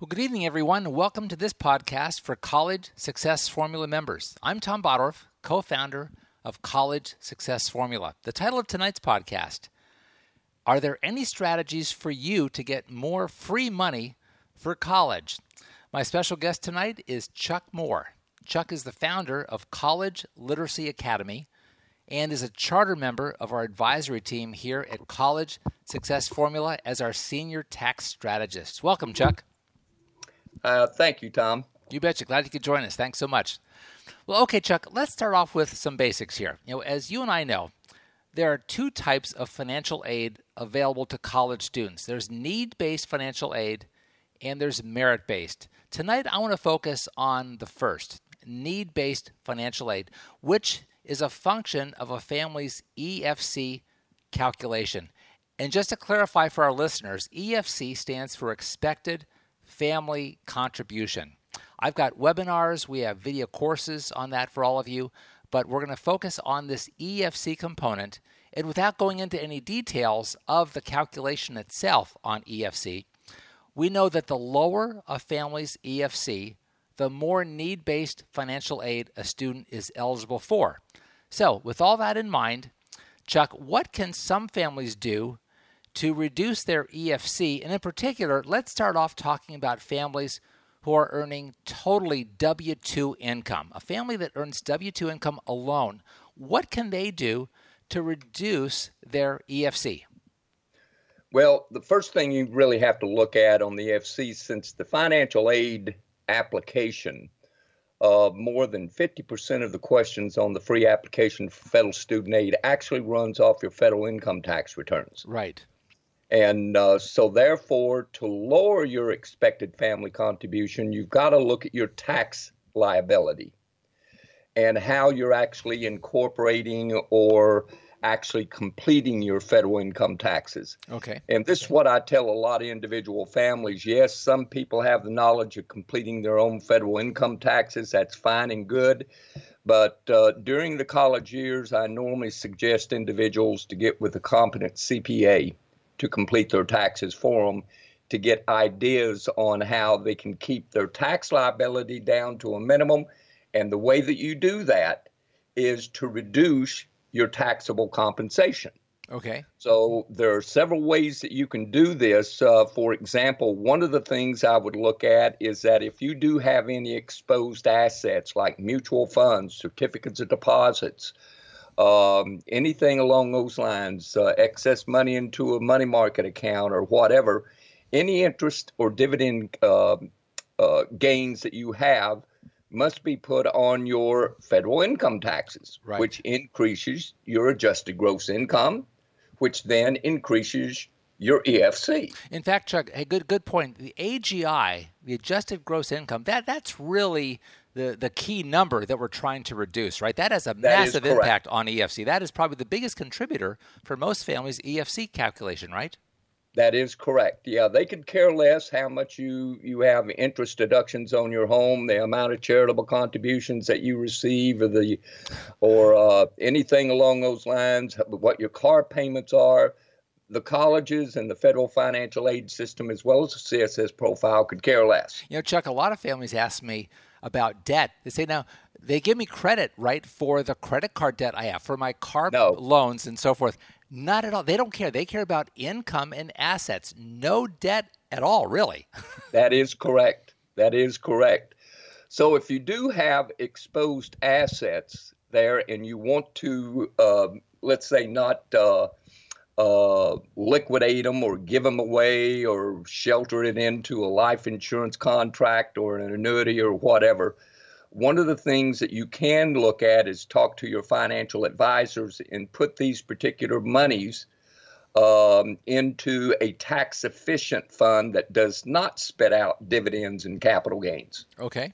Well, good evening, everyone, welcome to this podcast for College Success Formula members. I'm Tom Bottorff, co founder of College Success Formula. The title of tonight's podcast Are there any strategies for you to get more free money for college? My special guest tonight is Chuck Moore. Chuck is the founder of College Literacy Academy and is a charter member of our advisory team here at College Success Formula as our senior tax strategist. Welcome, Chuck. Uh, thank you, Tom. You betcha. Glad you could join us. Thanks so much. Well, okay, Chuck, let's start off with some basics here. You know, as you and I know, there are two types of financial aid available to college students. There's need-based financial aid and there's merit-based. Tonight I want to focus on the first, need-based financial aid, which is a function of a family's EFC calculation. And just to clarify for our listeners, EFC stands for expected family contribution. I've got webinars, we have video courses on that for all of you, but we're going to focus on this EFC component. And without going into any details of the calculation itself on EFC, we know that the lower a family's EFC, the more need based financial aid a student is eligible for. So, with all that in mind, Chuck, what can some families do to reduce their EFC? And in particular, let's start off talking about families who are earning totally W 2 income. A family that earns W 2 income alone, what can they do to reduce their EFC? Well, the first thing you really have to look at on the EFC, since the financial aid application, uh, more than 50% of the questions on the free application for federal student aid actually runs off your federal income tax returns. Right. And uh, so, therefore, to lower your expected family contribution, you've got to look at your tax liability and how you're actually incorporating or actually completing your federal income taxes. Okay. And this is what I tell a lot of individual families. Yes, some people have the knowledge of completing their own federal income taxes. That's fine and good. But uh, during the college years, I normally suggest individuals to get with a competent CPA to complete their taxes for them to get ideas on how they can keep their tax liability down to a minimum. And the way that you do that is to reduce your taxable compensation. Okay. So there are several ways that you can do this. Uh, for example, one of the things I would look at is that if you do have any exposed assets like mutual funds, certificates of deposits, um, anything along those lines, uh, excess money into a money market account or whatever, any interest or dividend uh, uh, gains that you have must be put on your federal income taxes, right. which increases your adjusted gross income, which then increases your EFC. In fact, Chuck, hey, good good point. The AGI, the adjusted gross income, that that's really the, the key number that we're trying to reduce, right? That has a that massive impact on EFC. That is probably the biggest contributor for most families' EFC calculation, right? That is correct. Yeah, they could care less how much you, you have interest deductions on your home, the amount of charitable contributions that you receive, or the or uh, anything along those lines. What your car payments are, the colleges and the federal financial aid system, as well as the CSS profile, could care less. You know, Chuck, a lot of families ask me about debt. They say now they give me credit, right, for the credit card debt I have, for my car no. loans and so forth. Not at all. They don't care. They care about income and assets. No debt at all, really. that is correct. That is correct. So if you do have exposed assets there and you want to, uh, let's say, not uh, uh, liquidate them or give them away or shelter it into a life insurance contract or an annuity or whatever, one of the things that you can look at is talk to your financial advisors and put these particular monies um, into a tax efficient fund that does not spit out dividends and capital gains. Okay.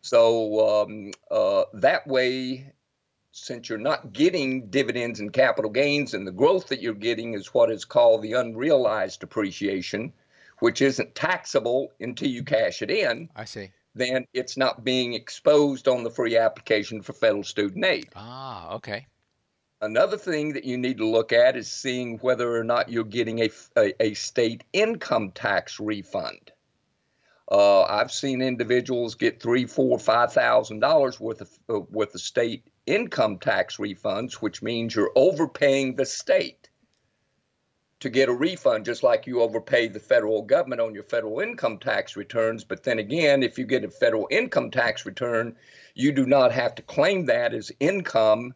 So um, uh, that way, since you're not getting dividends and capital gains, and the growth that you're getting is what is called the unrealized appreciation, which isn't taxable until you cash it in. I see then it's not being exposed on the free application for federal student aid. Ah, okay. Another thing that you need to look at is seeing whether or not you're getting a, a, a state income tax refund. Uh, I've seen individuals get three, four, five thousand dollars worth of uh, worth of state income tax refunds, which means you're overpaying the state to get a refund, just like you overpay the federal government on your federal income tax returns. But then again, if you get a federal income tax return, you do not have to claim that as income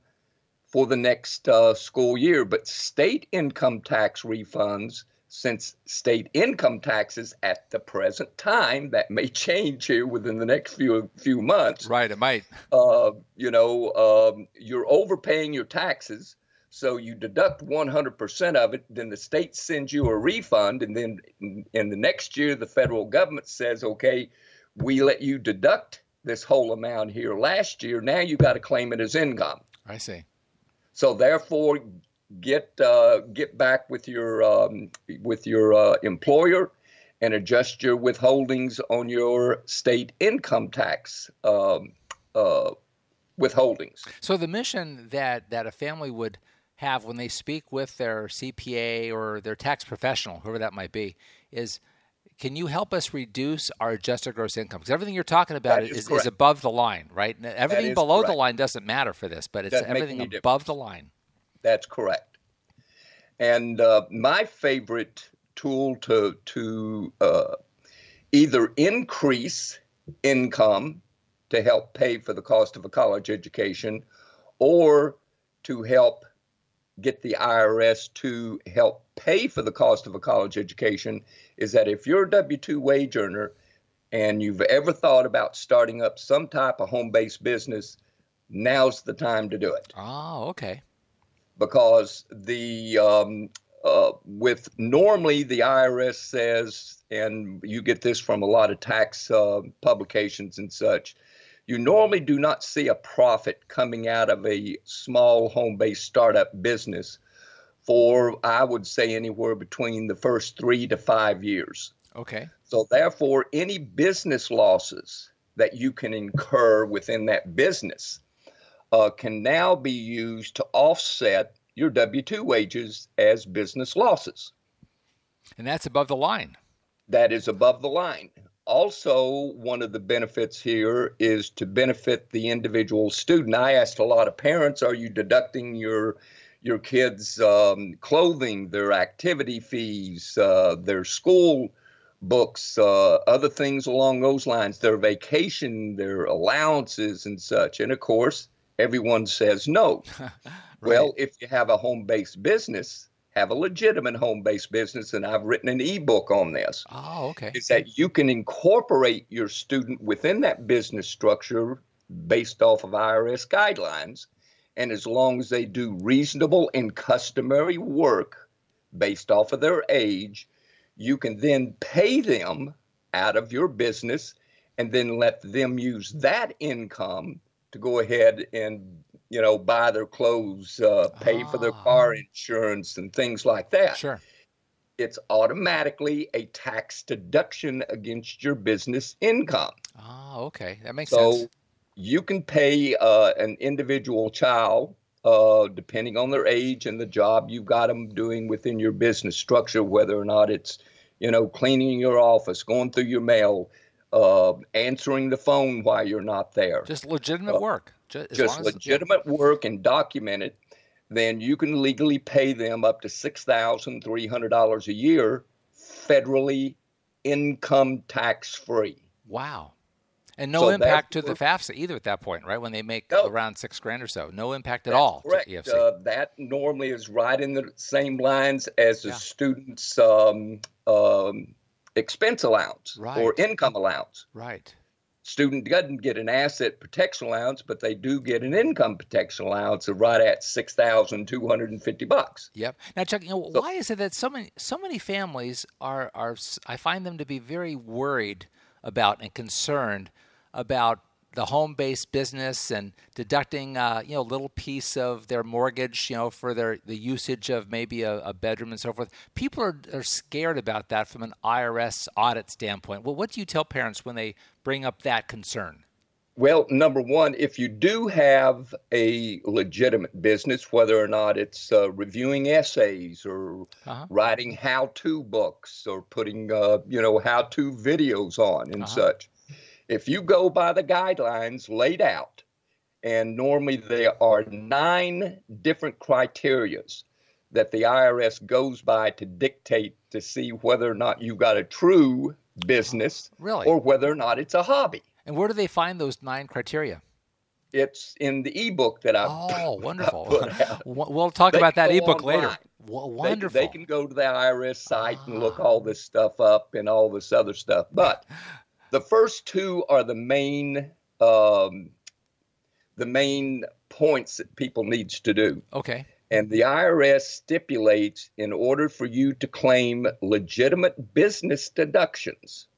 for the next uh, school year. But state income tax refunds, since state income taxes at the present time, that may change here within the next few few months. Right, it might. Uh, you know, um, you're overpaying your taxes so you deduct 100% of it, then the state sends you a refund, and then in the next year, the federal government says, okay, we let you deduct this whole amount here last year. Now you got to claim it as income. I see. So therefore, get uh, get back with your um, with your uh, employer and adjust your withholdings on your state income tax um, uh, withholdings. So the mission that that a family would have when they speak with their CPA or their tax professional, whoever that might be, is can you help us reduce our adjusted gross income? Because everything you're talking about is, is, is, above the line, right? Everything below correct. the line doesn't matter for this, but it's Doesn't everything above difference. the line. That's correct. And uh, my favorite tool to to uh, either increase income to help pay for the cost of a college education, or to help get the IRS to help pay for the cost of a college education is that if you're a W 2 wage earner and you've ever thought about starting up some type of home based business, now's the time to do it. Oh, okay. Because the um, uh, with normally the IRS says, and you get this from a lot of tax uh, publications and such, you normally do not see a profit coming out of a small home based startup business for, I would say, anywhere between the first three to five years. Okay. So, therefore, any business losses that you can incur within that business uh, can now be used to offset your W 2 wages as business losses. And that's above the line. That is above the line also, one of the benefits here is to benefit the individual student. I asked a lot of parents, "Are you deducting your your kids' um, clothing, their activity fees, uh, their school books, uh, other things along those lines, their vacation, their allowances, and such?" And of course, everyone says no. right. Well, if you have a home-based business, have a legitimate home based business, and I've written an ebook on this. Oh, okay. Is that you can incorporate your student within that business structure based off of IRS guidelines. And as long as they do reasonable and customary work based off of their age, you can then pay them out of your business and then let them use that income to go ahead and you know, buy their clothes, uh, pay for their car ah. insurance, and things like that. Sure. It's automatically a tax deduction against your business income. Oh, okay. That makes so sense. So you can pay uh, an individual child, uh, depending on their age and the job you've got them doing within your business structure, whether or not it's, you know, cleaning your office, going through your mail, uh, answering the phone while you're not there. Just legitimate uh, work. Just, just legitimate work and documented, then you can legally pay them up to $6,300 a year federally income tax free. Wow. And no so impact to the FAFSA either at that point, right? When they make no, around six grand or so, no impact at all. Correct. Uh, that normally is right in the same lines as the yeah. student's um, um, expense allowance right. or income allowance. Right student doesn't get an asset protection allowance, but they do get an income protection allowance of right at six thousand two hundred and fifty bucks. Yep. Now, Chuck, you know, so, why is it that so many so many families are are I find them to be very worried about and concerned about the home-based business and deducting uh, you know a little piece of their mortgage you know for their the usage of maybe a, a bedroom and so forth people are, are scared about that from an irs audit standpoint well what do you tell parents when they bring up that concern Well, number one, if you do have a legitimate business, whether or not it's uh, reviewing essays or uh-huh. writing how-to books or putting, uh, you know, how-to videos on and uh-huh. such, if you go by the guidelines laid out, and normally there are nine different criterias that the IRS goes by to dictate to see whether or not you got a true business really? or whether or not it's a hobby. And where do they find those nine criteria? It's in the ebook that I Oh, wonderful. we'll talk they about that ebook online. later. Wonderful. They, they, can go to the IRS site and look ah. all this stuff up and all this other stuff. But the first two are the main um, the main points that people needs to do. Okay. And the IRS stipulates in order for you to claim legitimate business deductions,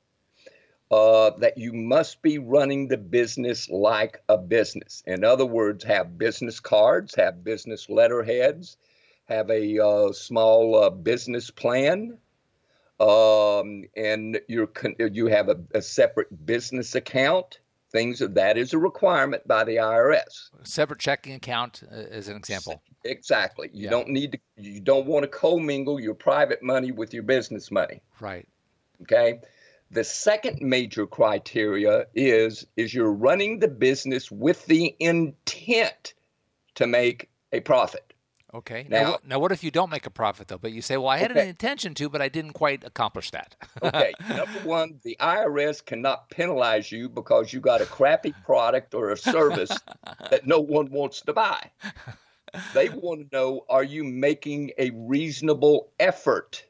uh, that you must be running the business like a business. In other words, have business cards, have business letterheads, have a uh, small uh, business plan, um, and you you have a, a separate business account things that is a requirement by the IRS. Separate checking account uh, as an example. Exactly. You yeah. don't need to. You don't want to commingle your private money with your business money. Right. Okay. The second major criteria is is you're running the business with the intent to make a profit. Okay. Now, now, now, what if you don't make a profit though? But you say, well, I had okay. an intention to, but I didn't quite accomplish that. okay. Number one, the IRS cannot penalize you because you got a crappy product or a service that no one wants to buy. They want to know: Are you making a reasonable effort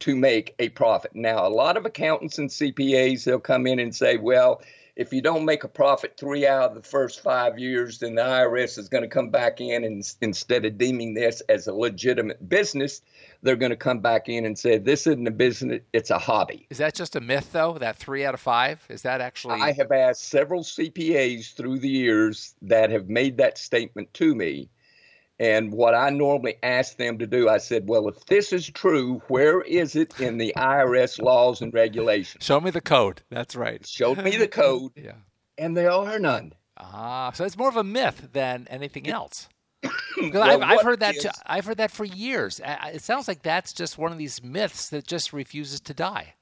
to make a profit? Now, a lot of accountants and CPAs they'll come in and say, well if you don't make a profit three out of the first five years, then the IRS is going to come back in and instead of deeming this as a legitimate business, they're going to come back in and say this isn't a business; it's a hobby. Is that just a myth, though? That three out of five is that actually? I have asked several CPAs through the years that have made that statement to me, and what I normally ask them to do, I said, well, if this is true, where is it in the IRS laws and regulations? Show me the code. That's right. Show me the code. yeah. And there are none. Ah, so it's more of a myth than anything else. well, I've, I've, heard that. Is, too, I've heard that for years. It sounds like that's just one of these myths that just refuses to die.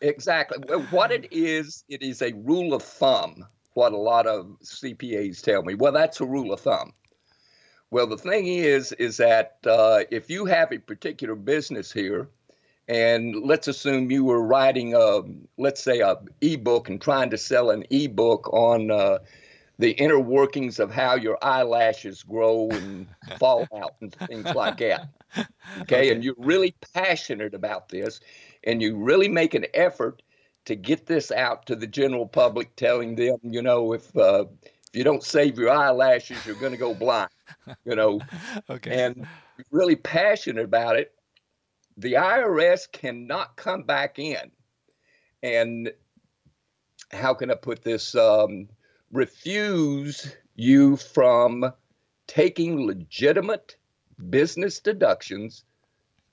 Exactly. What it is, it is a rule of thumb. What a lot of CPAs tell me. Well, that's a rule of thumb. Well, the thing is, is that uh, if you have a particular business here, and let's assume you were writing a, let's say, a ebook and trying to sell an ebook on uh, the inner workings of how your eyelashes grow and fall out and things like that. Okay? okay, and you're really passionate about this, and you really make an effort to get this out to the general public, telling them, you know, if uh, if you don't save your eyelashes, you're going to go blind. You know, okay. and really passionate about it. The IRS cannot come back in and how can I put this? Um, refuse you from taking legitimate business deductions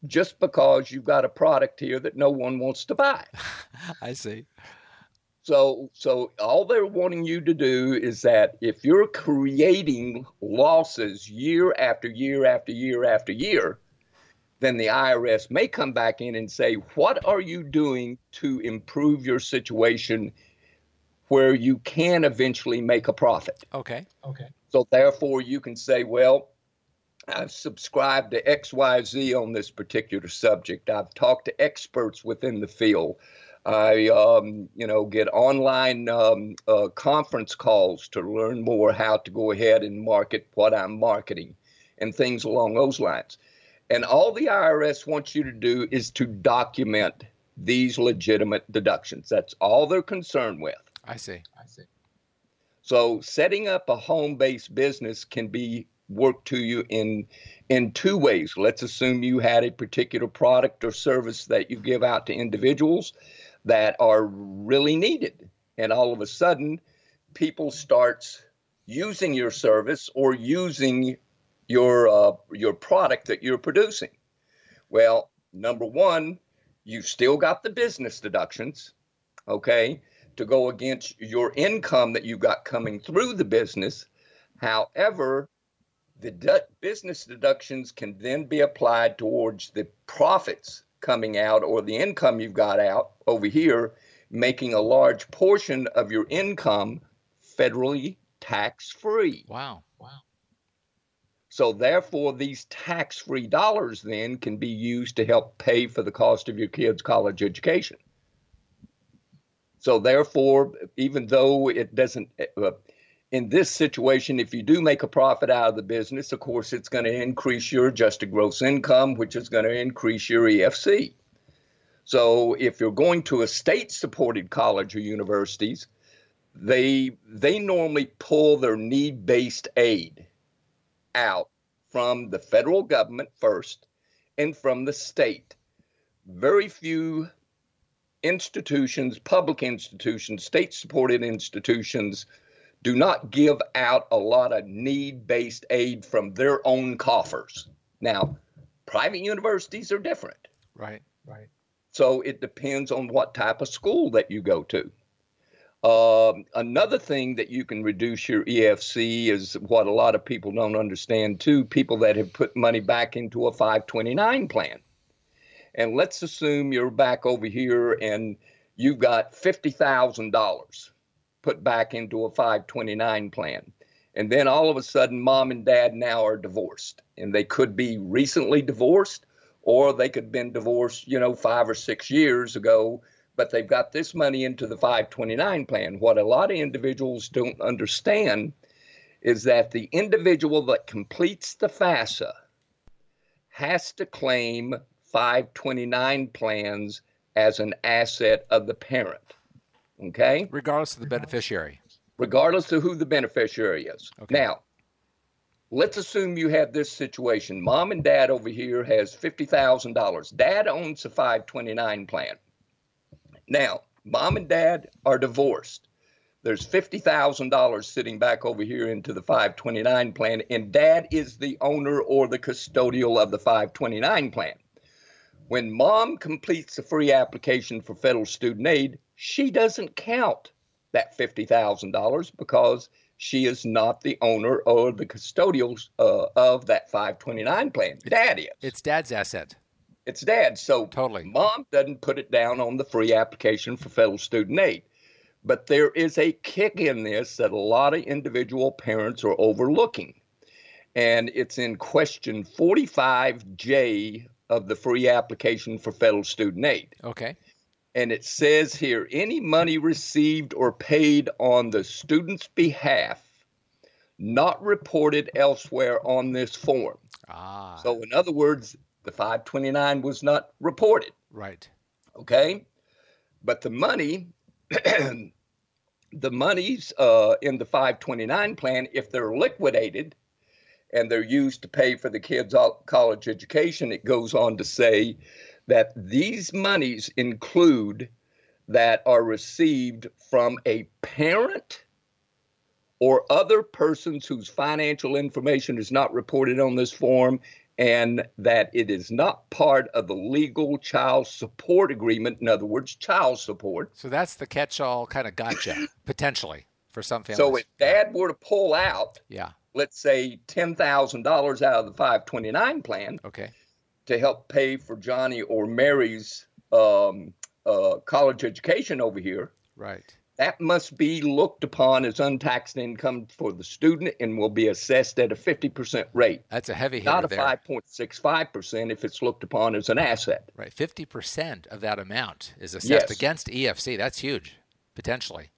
just because you've got a product here that no one wants to buy. I see. So, so all they're wanting you to do is that if you're creating losses year after year after year after year, then the IRS may come back in and say, "What are you doing to improve your situation where you can eventually make a profit?" Okay. Okay. So therefore, you can say, "Well." I've subscribed to XYZ on this particular subject. I've talked to experts within the field. I, um, you know, get online um, uh, conference calls to learn more how to go ahead and market what I'm marketing and things along those lines. And all the IRS wants you to do is to document these legitimate deductions. That's all they're concerned with. I see. I see. So setting up a home-based business can be worked to you in in two ways. Let's assume you had a particular product or service that you give out to individuals that are really needed. And all of a sudden, people starts using your service or using your uh, your product that you're producing. Well, number one, you've still got the business deductions. Okay. to go against your income that you got coming through the business. However, the de- business deductions can then be applied towards the profits coming out or the income you've got out over here, making a large portion of your income federally tax free. Wow. Wow. So, therefore, these tax free dollars then can be used to help pay for the cost of your kids' college education. So, therefore, even though it doesn't, uh, in this situation, if you do make a profit out of the business, of course, it's going to increase your adjusted gross income, which is going to increase your EFC. So, if you're going to a state supported college or universities, they they normally pull their need based aid out from the federal government first and from the state. Very few institutions, public institutions, state supported institutions, do not give out a lot of need based aid from their own coffers. Now, private universities are different. Right, right. So it depends on what type of school that you go to. Um, another thing that you can reduce your EFC is what a lot of people don't understand too people that have put money back into a 529 plan. And let's assume you're back over here and you've got $50,000 put back into a 529 plan. And then all of a sudden, mom and dad now are divorced. And they could be recently divorced or they could have been divorced, you know, five or six years ago but they've got this money into the 529 plan. What a lot of individuals don't understand is that the individual that completes the FAFSA has to claim 529 plans as an asset of the parent. Okay? Regardless of the beneficiary. Regardless of who the beneficiary is. Okay. Now, let's assume you have this situation. Mom and dad over here has $50,000. Dad owns a 529 plan. Now, mom and dad are divorced. There's $50,000 sitting back over here into the 529 plan, and dad is the owner or the custodial of the 529 plan. When mom completes a free application for federal student aid, she doesn't count that $50,000 because she is not the owner or the custodial uh, of that 529 plan. Dad is. It's dad's asset. It's dad. So totally. mom doesn't put it down on the free application for federal student aid. But there is a kick in this that a lot of individual parents are overlooking. And it's in question 45J of the free application for federal student aid. Okay. And it says here any money received or paid on the student's behalf not reported elsewhere on this form. Ah. So, in other words, the 529 was not reported. Right. Okay. But the money, the monies uh, in the 529 plan, if they're liquidated and they're used to pay for the kids' college education, it goes on to say that these monies include that are received from a parent or other persons whose financial information is not reported on this form and that it is not part of the legal child support agreement. In other words, child support. So that's the catch all kind of gotcha, potentially, for some families. So if dad were to pull out, yeah, let's say $10,000 out of the 529 plan okay. To help pay for Johnny or Mary's um, uh, college education over here. Right that must be looked upon as untaxed income for the student and will be assessed at a 50% rate. That's a heavy hit. Not a 5.65% if it's looked upon as an asset. Right. 50% of that amount is assessed yes. against EFC. That's huge, potentially.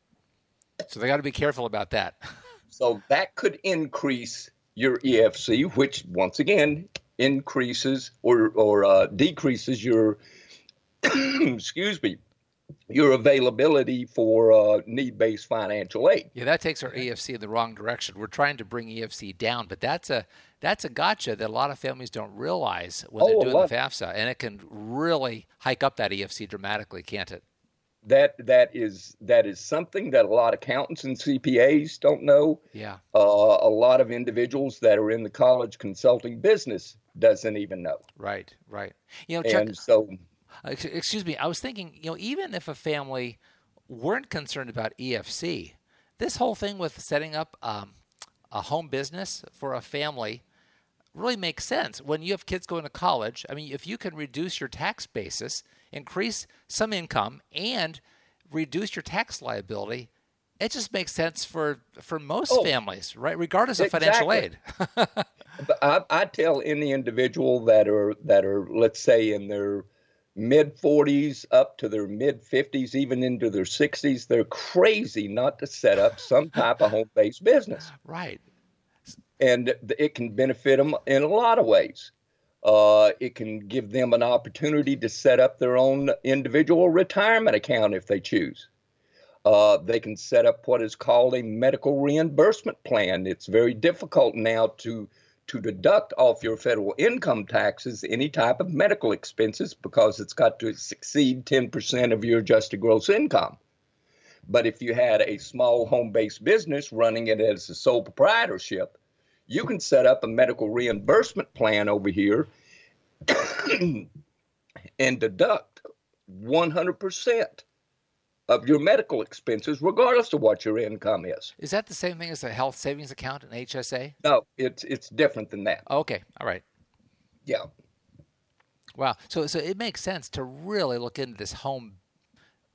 So they got to be careful about that. so that could increase your EFC, which once again increases or, or uh, decreases your, excuse me, your availability for uh, need-based financial aid. Yeah, that takes our EFC in the wrong direction. We're trying to bring EFC down, but that's a that's a gotcha that a lot of families don't realize when oh, they're doing the FAFSA, and it can really hike up that EFC dramatically, can't it? That that is that is something that a lot of accountants and CPAs don't know. Yeah, uh, a lot of individuals that are in the college consulting business doesn't even know. Right, right. You know, Chuck, and so excuse me, I was thinking, you know, even if a family weren't concerned about EFC, this whole thing with setting up um, a home business for a family really makes sense when you have kids going to college. I mean, if you can reduce your tax basis, increase some income, and reduce your tax liability, it just makes sense for for most oh, families, right? Regardless of exactly. financial aid. I, I tell any individual that are that are let's say in their mid 40s up to their mid 50s, even into their 60s, they're crazy not to set up some type of home based business. Right. And it can benefit them in a lot of ways. Uh, it can give them an opportunity to set up their own individual retirement account if they choose. Uh, they can set up what is called a medical reimbursement plan. It's very difficult now to to deduct off your federal income taxes any type of medical expenses because it's got to exceed 10% of your adjusted gross income. But if you had a small home based business running it as a sole proprietorship, you can set up a medical reimbursement plan over here and deduct 100% of your medical expenses, regardless of what your income is. Is that the same thing as a health savings account, an HSA? No, it's it's different than that. Okay, all right. Yeah. Wow. So so it makes sense to really look into this home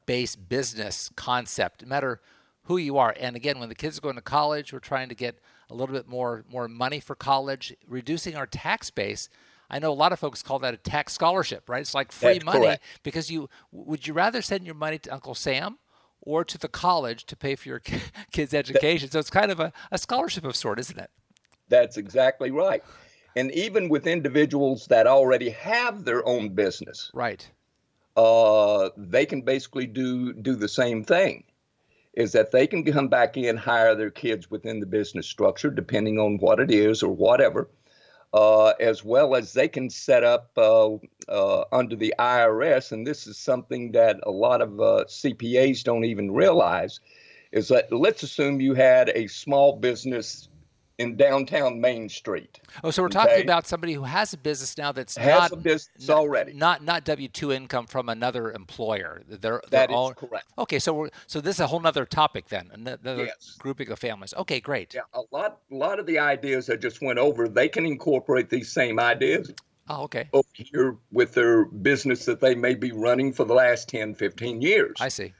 based business concept, no matter who you are. And again, when the kids are going to college, we're trying to get a little bit more more money for college, reducing our tax base. I know a lot of folks call that a tax scholarship, right? It's like free That's money correct. because you would you rather send your money to Uncle Sam or to the college to pay for your kids' education? so it's kind of a, a scholarship of sort, isn't it? That's exactly right. And even with individuals that already have their own business, right? Uh, they can basically do do the same thing. Is that they can come back in, hire their kids within the business structure, depending on what it is or whatever uh, as well as they can set up uh, uh, under the IRS, and this is something that a lot of uh, CPAs don't even realize, is that let's assume you had a small business in downtown Main Street. Oh, so we're okay? talking about somebody who has a business now that's has not a business already, not not W two income from another employer. They're, they're all, correct. Okay, so we're so this is a whole other topic then, another yes. grouping of families. Okay, great. Yeah, a lot a lot of the ideas I just went over, they can incorporate these same ideas. Oh, okay. Over here with their business that they may be running for the last 10, 15 years. I see.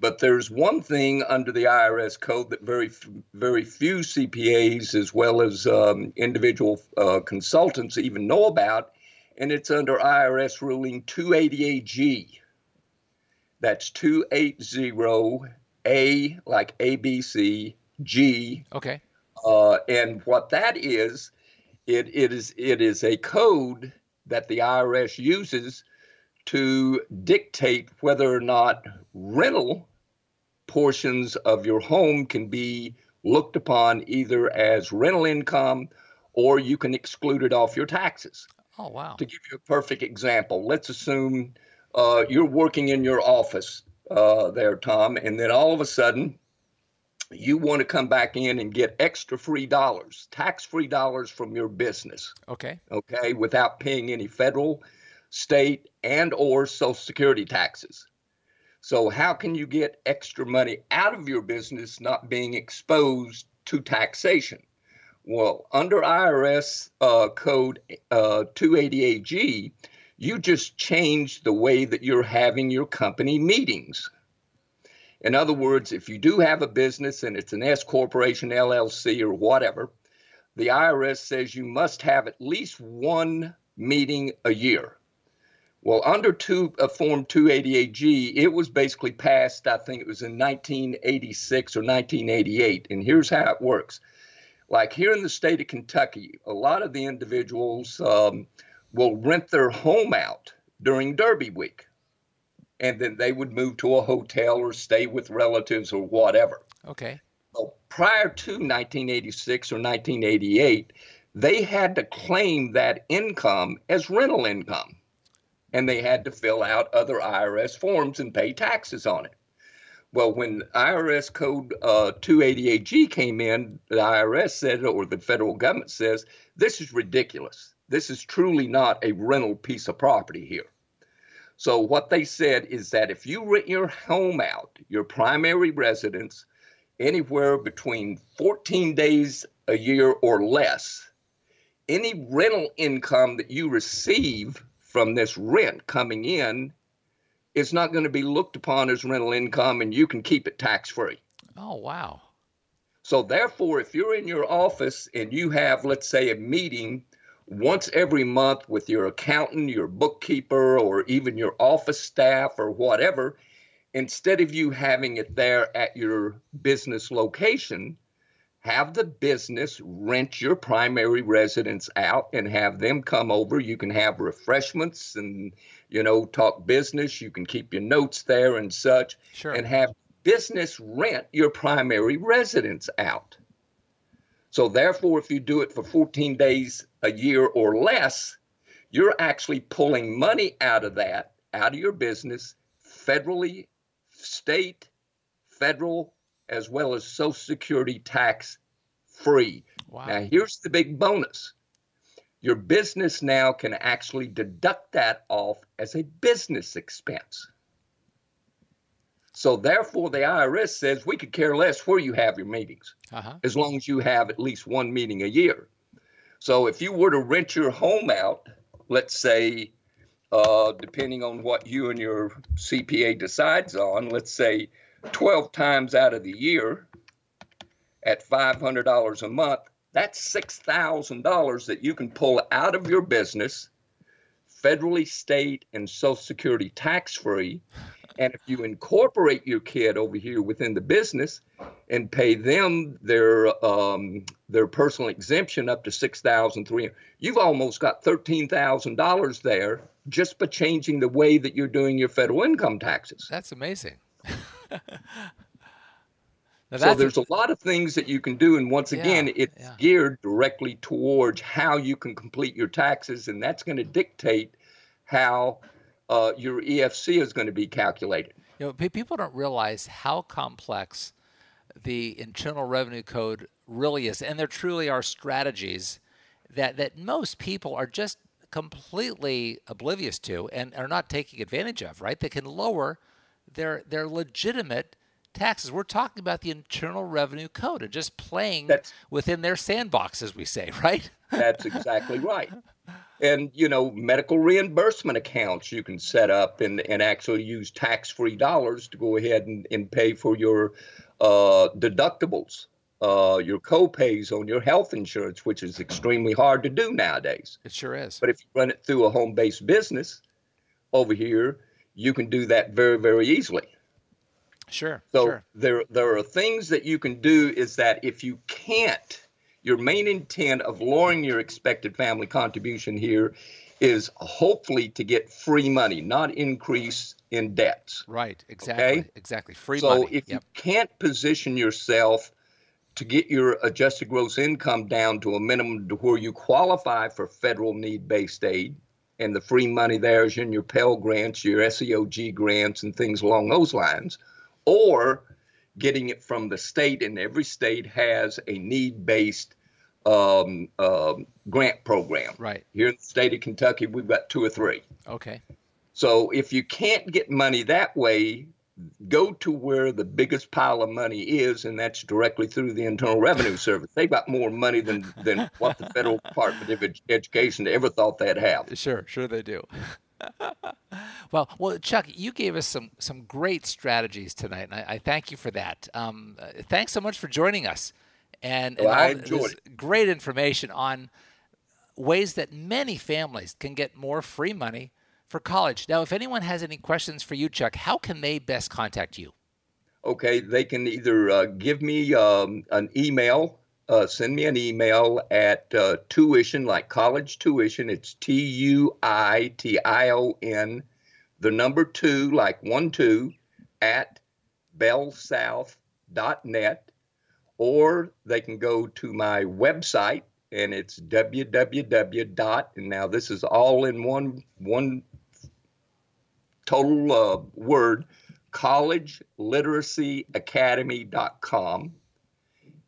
But there's one thing under the IRS code that very very few CPAs as well as um, individual uh, consultants even know about, and it's under IRS ruling 288G. That's 280A like ABC G. Okay. Uh, and what that is, it, it is it is a code that the IRS uses to dictate whether or not rental portions of your home can be looked upon either as rental income or you can exclude it off your taxes. Oh, wow. To give you a perfect example, let's assume uh, you're working in your office uh, there, Tom, and then all of a sudden you want to come back in and get extra free dollars, tax free dollars from your business. Okay. Okay, without paying any federal, state, and or social security taxes. So, how can you get extra money out of your business not being exposed to taxation? Well, under IRS uh, code uh, 288G, you just change the way that you're having your company meetings. In other words, if you do have a business and it's an S corporation, LLC, or whatever, the IRS says you must have at least one meeting a year. Well, under two, uh, Form 288G, it was basically passed, I think it was in 1986 or 1988. And here's how it works. Like here in the state of Kentucky, a lot of the individuals um, will rent their home out during Derby week. And then they would move to a hotel or stay with relatives or whatever. Okay. Well, prior to 1986 or 1988, they had to claim that income as rental income and they had to fill out other IRS forms and pay taxes on it. Well, when IRS Code uh, 288G came in, the IRS said, or the federal government says, this is ridiculous. This is truly not a rental piece of property here. So what they said is that if you rent your home out, your primary residence, anywhere between 14 days a year or less, any rental income that you receive from this rent coming in is not going to be looked upon as rental income and you can keep it tax free. Oh, wow. So, therefore, if you're in your office and you have, let's say, a meeting once every month with your accountant, your bookkeeper, or even your office staff or whatever, instead of you having it there at your business location, have the business rent your primary residence out and have them come over. You can have refreshments and, you know, talk business. You can keep your notes there and such. Sure. And have business rent your primary residence out. So, therefore, if you do it for 14 days a year or less, you're actually pulling money out of that, out of your business, federally, state, federal, as well as Social Security tax free. Wow. Now, here's the big bonus your business now can actually deduct that off as a business expense. So, therefore, the IRS says we could care less where you have your meetings Uh-huh. as long as you have at least one meeting a year. So, if you were to rent your home out, let's say, uh, depending on what you and your CPA decides on, let's say 12 times out of the year at $500 a month, that's $6,000 that you can pull out of your business, federally, state, and Social Security tax free. And if you incorporate your kid over here within the business and pay them their um, their personal exemption up to six thousand three hundred, you've almost got thirteen thousand dollars there just by changing the way that you're doing your federal income taxes. That's amazing. So there's a lot of things that you can do, and once again, Yeah, it's yeah. geared directly towards how you can complete your taxes, and that's going to dictate how uh, your EFC is going to be calculated. You know, people don't realize how complex the Internal Revenue Code really is, and there truly are strategies that that most people are just completely oblivious to and are not taking advantage of. Right? They can lower their their legitimate taxes. We're talking about the Internal Revenue Code and just playing That's- within their sandbox, as we say. Right? That's exactly right. And you know, medical reimbursement accounts you can set up and, and actually use tax-free dollars to go ahead and, and pay for your uh, deductibles, uh, your co-pays on your health insurance, which is extremely hard to do nowadays. It sure is. But if you run it through a home-based business over here, you can do that very, very easily. Sure. So sure. there there are things that you can do is that if you can't, your main intent of lowering your expected family contribution here is hopefully to get free money, not increase in debts. Right. Exactly. Okay? Exactly. Free so money. So if Yep. you can't position yourself to get your adjusted gross income down to a minimum to where you qualify for federal need-based aid, and the free money there is in your Pell grants, your SEOG grants, and things along those lines, or getting it from the state, and every state has a need-based um, um, grant program. Right. Here in the state of Kentucky, we've got two or three. Okay. So if you can't get money that way, go to where the biggest pile of money is, and that's directly through the Internal Revenue Service. They got more money than than what the federal Department of Education ever thought they'd have. Sure, sure they do. well, well, Chuck, you gave us some some great strategies tonight, and I, I thank you for that. Um, thanks so much for joining us, and, and Well, I enjoyed this great information on ways that many families can get more free money for college. Now, if anyone has any questions for you, Chuck, how can they best contact you? Okay, they can either uh, give me um, an email, uh, send me an email at uh, tuition, like college tuition. It's T U I T I O N, the number two, like one two, at bellsouth.net, or they can go to my website and it's www. dot and now this is all in one one total uh, word collegeliteracyacademy.com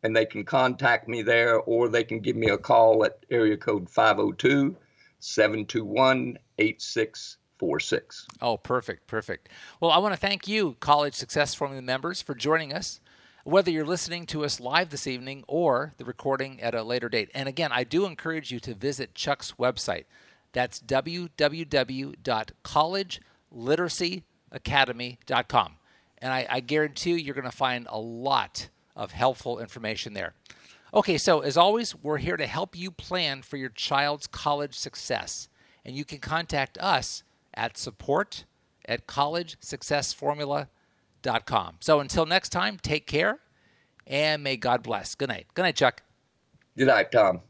and they can contact me there or they can give me a call at area code 502 721 8655 846. Oh, perfect, perfect. Well, I want to thank you, College Success Formula members, for joining us, whether you're listening to us live this evening or the recording at a later date. And again, I do encourage you to visit Chuck's website. That's www.collegeliteracyacademy.com. And I, I guarantee you, you're going to find a lot of helpful information there. Okay, so as always, we're here to help you plan for your child's college success. And you can contact us at support at collegesuccessformula.com. So until next time, take care and may God bless. Good night. Good night, Chuck. Good night, Tom.